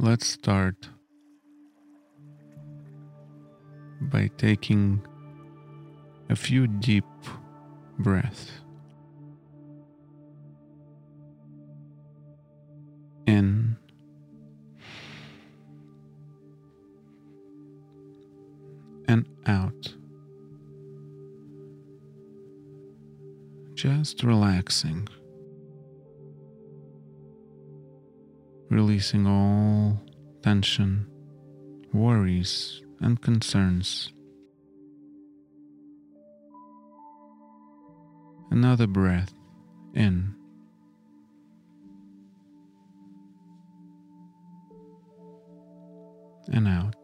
let's start by taking a few deep breaths. In and out. Just relaxing. Releasing all tension, worries, and concerns. Another breath in. And out.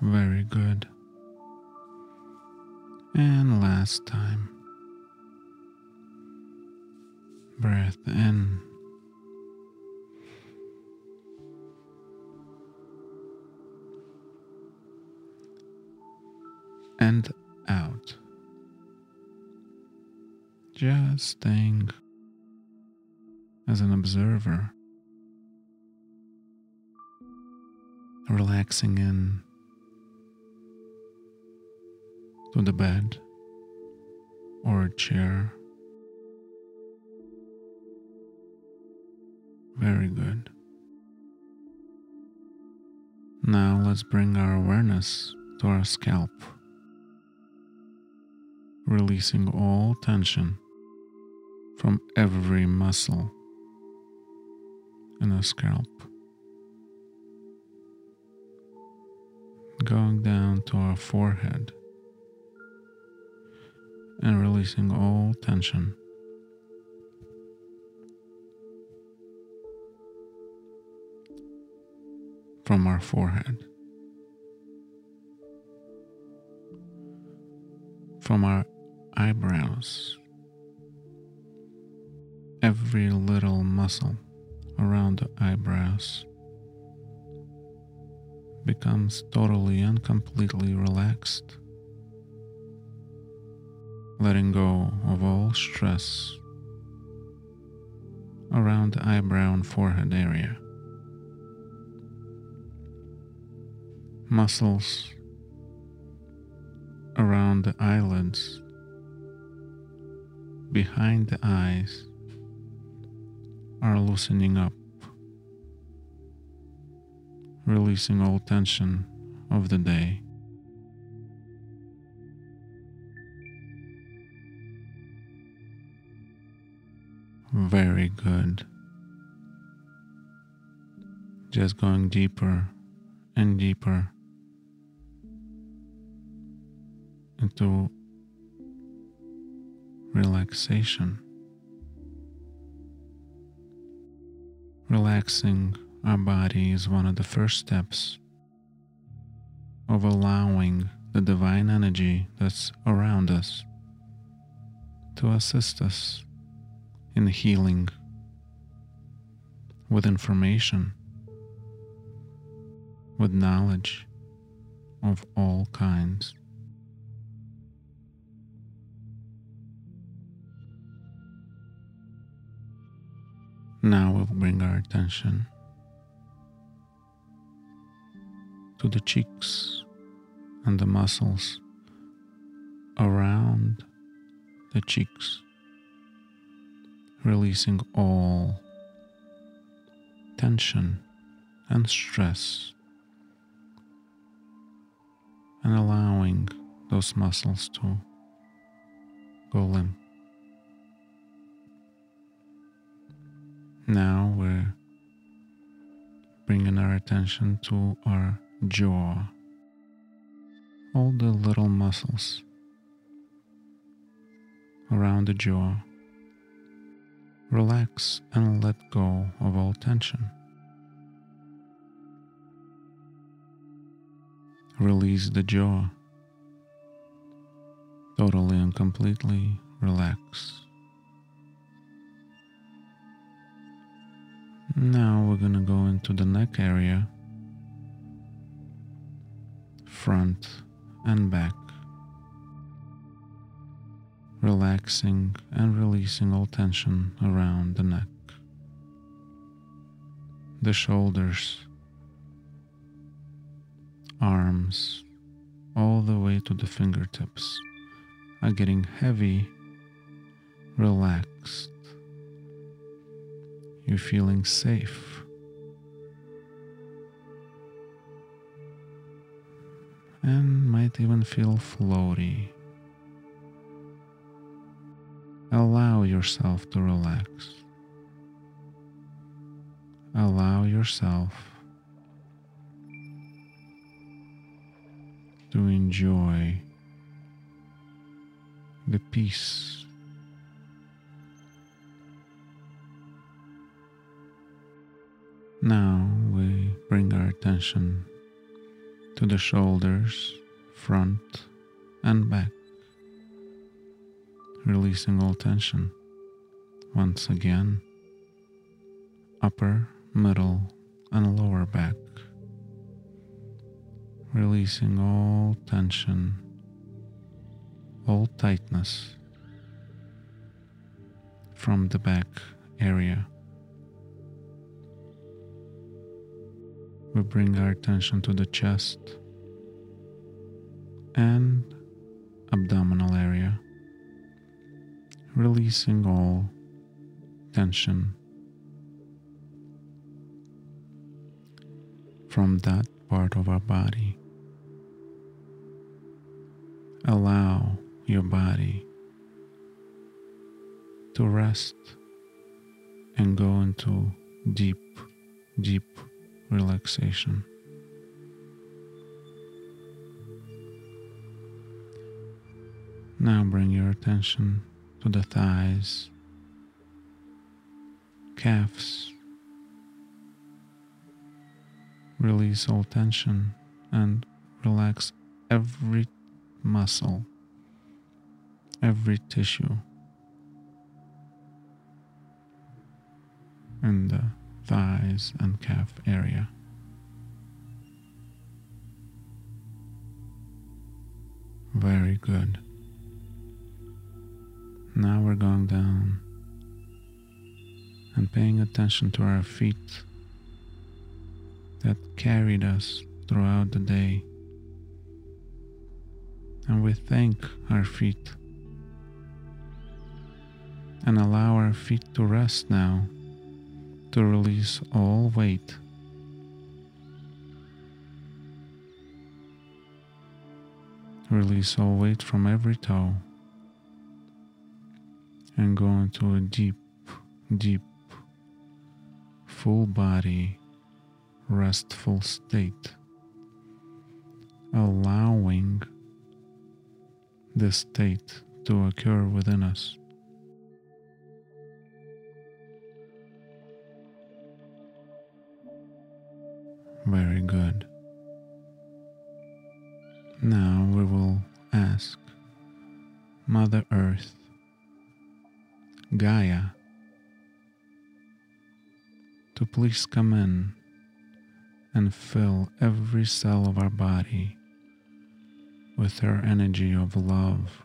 Very good. And last time. Breath in. And out. Just staying as an observer, relaxing in to the bed or a chair. Very good. Now let's bring our awareness to our scalp, releasing all tension from every muscle in the scalp. Going down to our forehead and releasing all tension. From our forehead, from our eyebrows, every little muscle around the eyebrows becomes totally and completely relaxed letting go of all stress around the eyebrow and forehead area. Muscles around the eyelids, behind the eyes, are loosening up, releasing all tension of the day. Very good. Just going deeper and deeper into relaxation. Relaxing our body is one of the first steps of allowing the divine energy that's around us to assist us in healing with information, with knowledge of all kinds. Now we'll bring our attention to the cheeks and the muscles around the cheeks releasing all tension and stress and allowing those muscles to go limp. Now we're bringing our attention to our jaw, all the little muscles around the jaw Relax and let go of all tension. Release the jaw. Totally and completely relax. Now we're to go into the neck area, front and back relaxing and releasing all tension around the neck. the shoulders, arms, all the way to the fingertips are getting heavy, relaxed. You're feeling safe. And might even feel floaty. Allow yourself to relax. Allow yourself to enjoy the peace. Now we bring our attention to the shoulders, front, and back, releasing all tension. Once again, upper, middle, and lower back, releasing all tension all tightness from the back area. We bring our attention to the chest and abdominal area, releasing all tension from that part of our body. Allow your body to rest and go into deep, deep relaxation. Now bring your attention to the thighs, calves. Release all tension and relax every muscle every tissue in the uh, thighs and calf area. Very good. Now we're going down and paying attention to our feet that carried us throughout the day. And we thank our feet and allow our feet to rest now to release all weight. Release all weight from every toe and go into a deep, deep, full body, restful state, allowing this state to occur within us. Very good. Now we will ask Mother Earth, Gaia, to please come in and fill every cell of our body with her energy of love,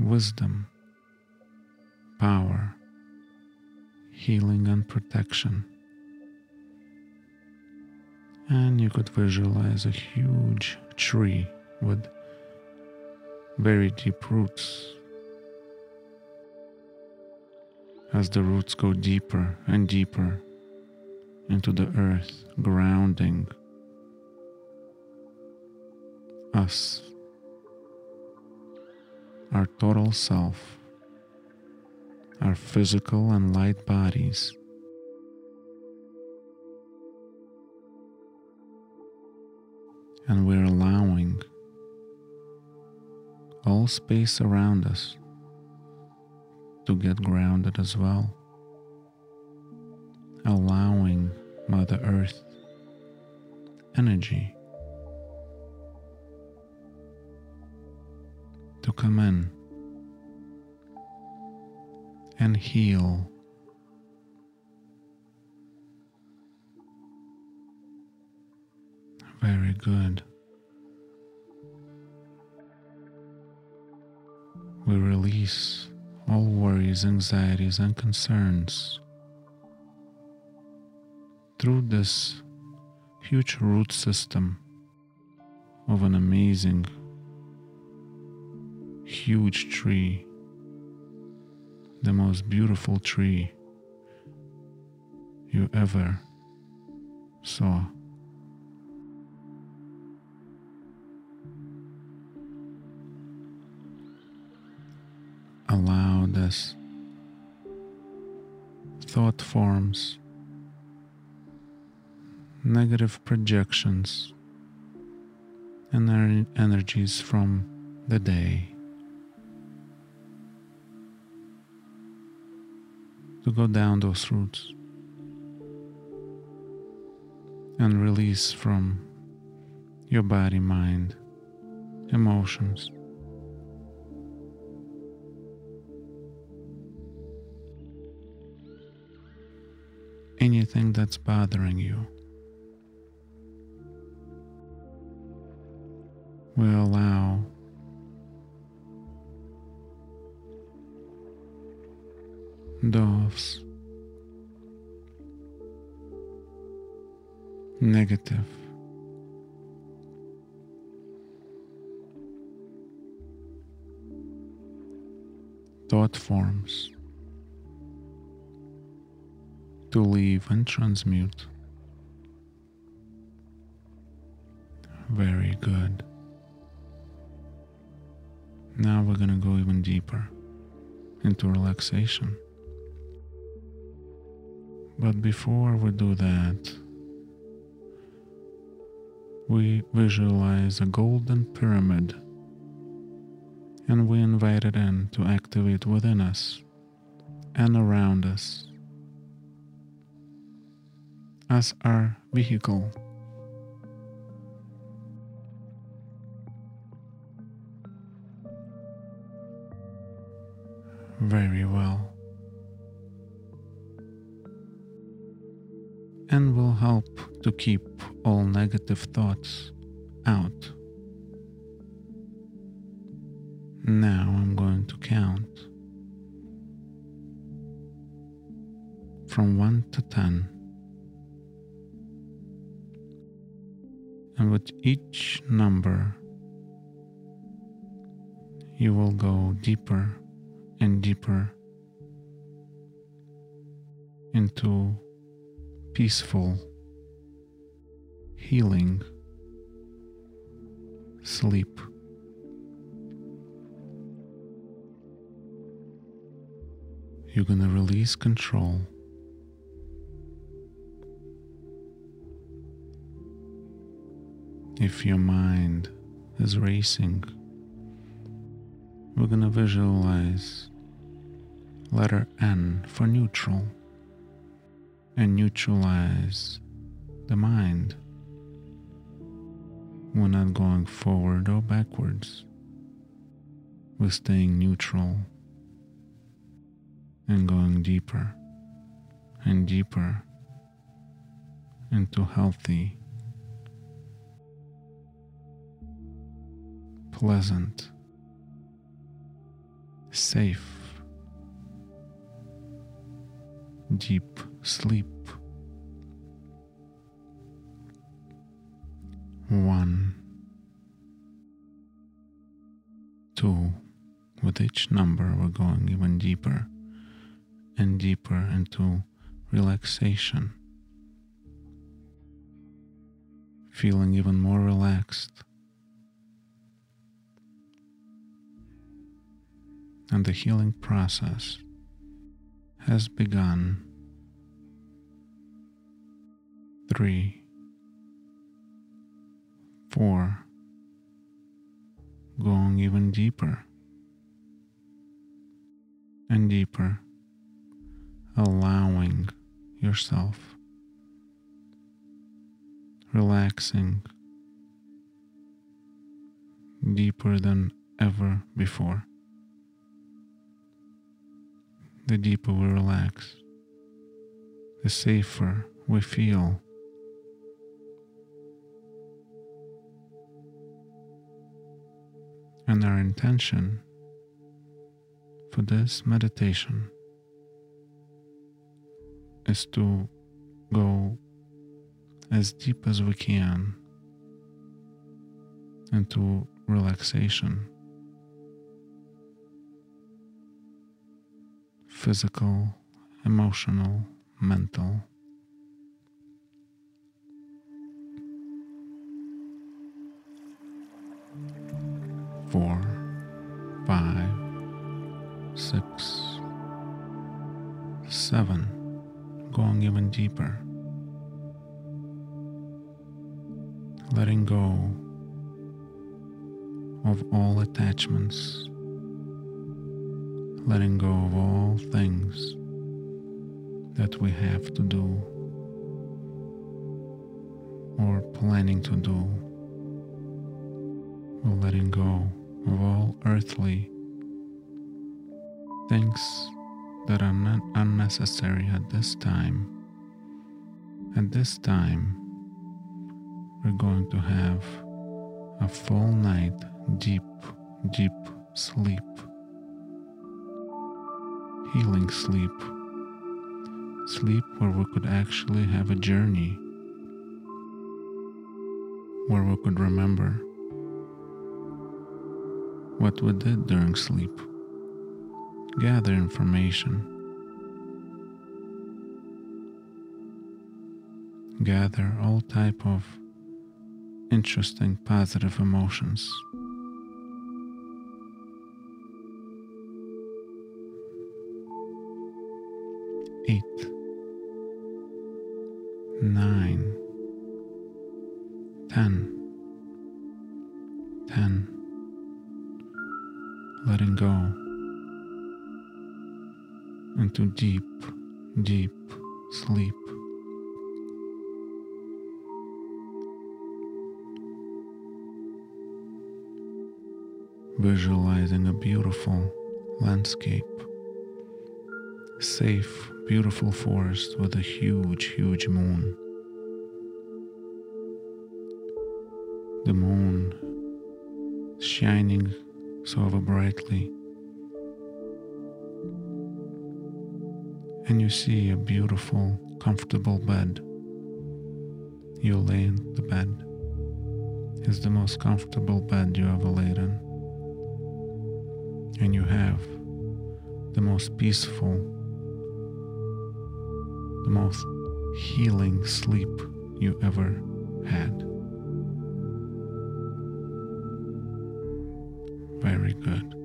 wisdom, power, healing, and protection and you could visualize a huge tree with very deep roots. As the roots go deeper and deeper into the earth, grounding us, our total self, our physical and light bodies and we're allowing all space around us to get grounded as well, allowing Mother Earth energy to come in and heal good. We release all worries, anxieties, and concerns through this huge root system of an amazing, huge tree, the most beautiful tree you ever saw. Allow this thought forms, negative projections, and energies from the day to go down those roots and release from your body, mind, emotions. Anything that's bothering you. We allow. Those negative. Thought forms to leave and transmute. Very good. Now we're going to go even deeper into relaxation. But before we do that, we visualize a golden pyramid and we invite it in to activate within us and around us as our vehicle. Very well. And will help to keep all negative thoughts out. Now I'm going to count from 1 to 10. And with each number, you will go deeper and deeper into peaceful, healing sleep. You're going to release control. If your mind is racing, we're going to visualize letter N for neutral and neutralize the mind. We're not going forward or backwards. We're staying neutral and going deeper and deeper into healthy, pleasant, safe, deep sleep. One, two, with each number, we're going even deeper and deeper into relaxation, feeling even more relaxed. And the healing process has begun. Three, four, going even deeper and deeper, allowing yourself, relaxing deeper than ever before the deeper we relax, the safer we feel. And our intention for this meditation is to go as deep as we can into relaxation, physical, emotional, mental. Four, five, six, seven, going even deeper. Letting go of all attachments, letting go of all things that we have to do or planning to do. We're letting go of all earthly things that are not unnecessary at this time. At this time, we're going to have a full night deep, deep sleep. Healing sleep. Sleep where we could actually have a journey, where we could remember what we did during sleep, gather information, gather all type of interesting positive emotions. Visualizing a beautiful landscape, safe beautiful forest with a huge, huge moon. The moon shining so brightly. And you see a beautiful, comfortable bed. You lay in the bed. It's the most comfortable bed you ever laid in. Most peaceful the most healing sleep you ever had. Very good.